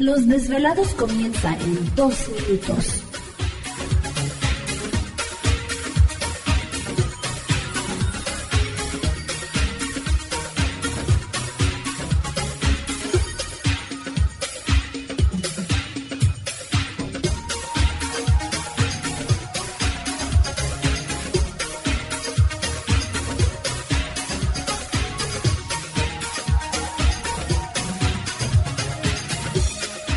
Los desvelados comienza en 2 minutos.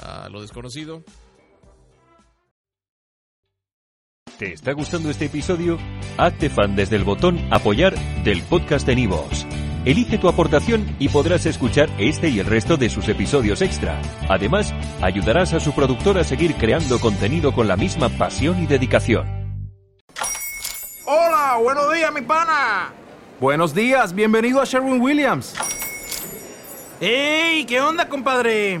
a lo desconocido. ¿Te está gustando este episodio? Hazte fan desde el botón Apoyar del podcast de Nivos. Elige tu aportación y podrás escuchar este y el resto de sus episodios extra. Además, ayudarás a su productor a seguir creando contenido con la misma pasión y dedicación. Hola, buenos días, mi pana. Buenos días, bienvenido a Sherwin Williams. ¡Ey! ¿Qué onda, compadre?